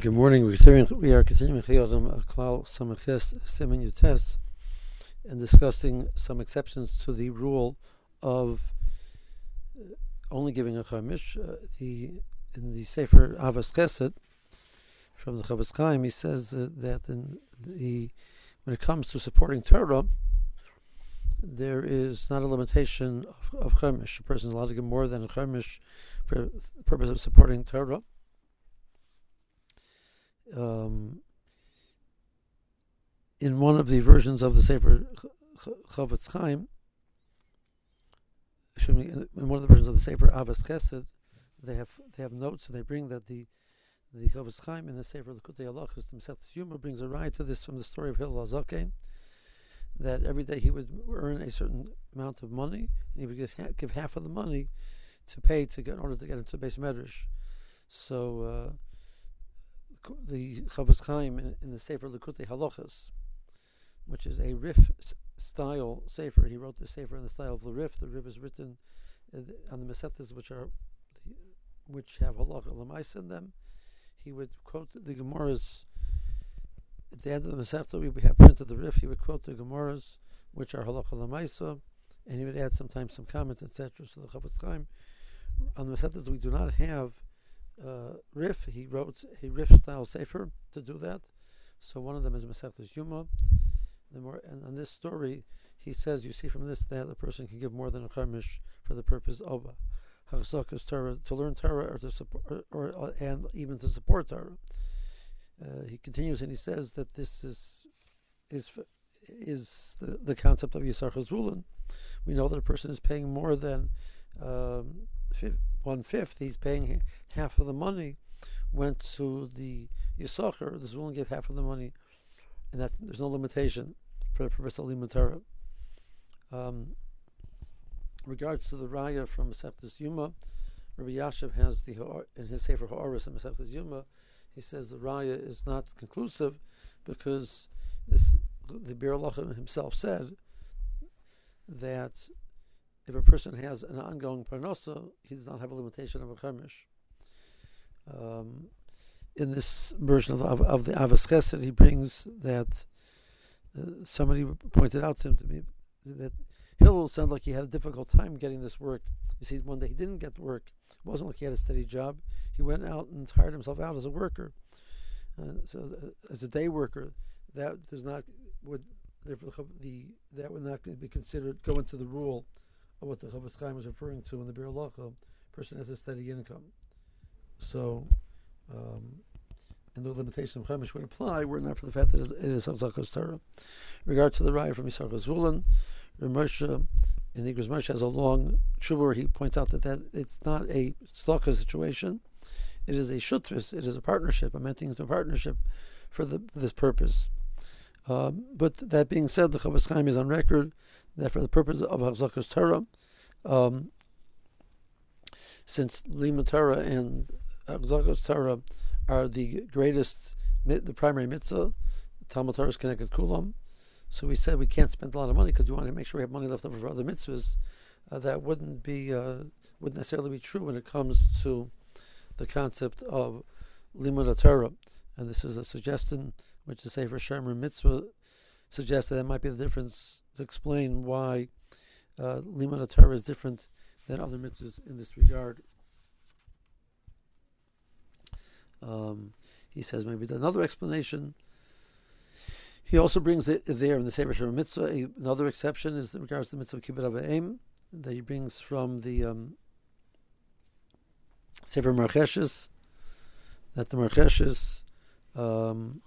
Good morning. We are continuing Chayei Adam Klal Samaches and discussing some exceptions to the rule of uh, only giving a chamish. Uh, the in the Sefer Avos Chesed from the Chofetz Chaim, he says uh, that in the when it comes to supporting Torah, there is not a limitation of, of chamish. A person is allowed to give more than a chamish for the purpose of supporting Torah um, in one of the versions of the Sefer Chofetz Chaim, in one of the versions of the Sefer Avos Chesed, they have they have notes and they bring that the the Chofetz Chaim in the Sefer Likutei Halachos himself Yuma brings a ride to this from the story of Hillel HaZaken, that every day he would earn a certain amount of money and he would give, give half of the money to pay to get in order to get into the beis medrash. So. Uh, the Chofetz Chaim in, in, the Sefer Likutei Halachos, which is a Rif style Sefer. He wrote the Sefer in the style of the Rif. The Rif is written uh, on the Masechtas, which are which have halacha lemaisa in them. He would quote the Gemaras at the end of the Masechta. We have printed the Rif. He would quote the Gemaras, which are halacha lemaisa, and he would add sometimes some comments, etc. So the Chofetz Chaim on the Masechtas we do not have uh. He wrote a Rif style sefer to do that. So one of them is Masechtas Yuma. The more and on this story, he says you see from this that a person can give more than a chamish for the purpose of Hachzakas Torah to learn Torah or to support or, or, or and even to support Torah. Uh, he continues and he says that this is is is the, the concept of Yissachar Zevulun. We know that a person is paying more than um, one fifth, he's paying half of the money, went to the Yisachar, the Zulun gave half of the money, and that there's no limitation for the purpose of Limud Torah. Um, regards to the Raya from Masechtas Yuma, Rav Elyashiv has the in his Sefer He'aros Masechtas Yuma, he says the Raya is not conclusive because this, the Bir himself said that if a person has an ongoing parnosa, he does not have a limitation of a chemish. Um, in this version of, of, of the Avos Chesed, he brings that uh, somebody pointed out to him to me that Hillel sounded like he had a difficult time getting this work. You see, one day he didn't get work. It wasn't like he had a steady job. He went out and hired himself out as a worker. Uh, so, uh, as a day worker, that does not would therefore the that would not be considered go into the rule what the Chofetz Chaim was referring to in the Biur Halacha, person has a steady income. So, um, and the limitation of Chemish would apply were not for the fact that it is Hachzakas Torah. regard to the Raya from Yisrael Zvulun, Rav Moshe in the Moshe has a long tshuva he points out that, that it's not a stalker situation. It is a shutfus, it is a partnership, I'm entering into a partnership for the, this purpose. Um, but that being said, the Chofetz Chaim is on record that for the purpose of Hachzakas Torah, um, since Limud Torah and Hachzakas Torah are the greatest, the primary mitzvah, Talmud Torah is connected kulam. So we said we can't spend a lot of money because we want to make sure we have money left over for other mitzvahs. Uh, that wouldn't be uh, wouldn't necessarily be true when it comes to the concept of limud Torah, and this is a suggestion which the Sefer Shemer Mitzvah suggests that that might be the difference to explain why uh, Limud Torah is different than other mitzvahs in this regard. Um, he says maybe another explanation. He also brings it there in the Sefer Shemer Mitzvah. Another exception is in regards to the mitzvah of Kibbut Aim that he brings from the um, Sefer Marcheshes, that the Marcheshes um,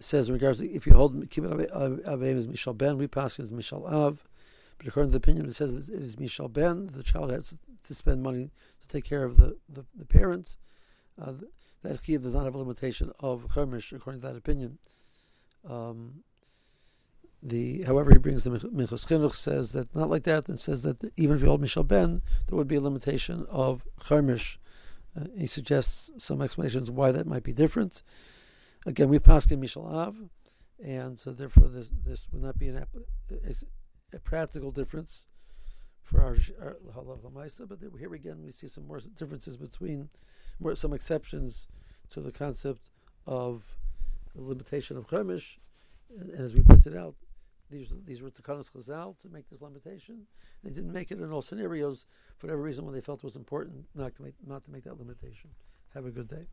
says in regards to if you hold kibbut avim as mishal ben, we pass it as mishal av. But according to the opinion, it says it is mishal ben. The child has to spend money to take care of the the, the parents. Uh, that chiyuv does not have a limitation of chermish, according to that opinion. Um, the however he brings the Minchas Chinuch says that not like that, and says that even if you hold Mishal Ben, there would be a limitation of chermish. Uh, he suggests some explanations why that might be different. Again, we pass in Mishal Av, and so therefore this this would not be an a, practical difference for our, our halacha But here again, we see some more differences between more some exceptions to the concept of the limitation of Chemish. And, and as we pointed out, these these were Takanas Chazal to make this limitation. They didn't make it in all scenarios for whatever reason when they felt it was important not to make not to make that limitation. Have a good day.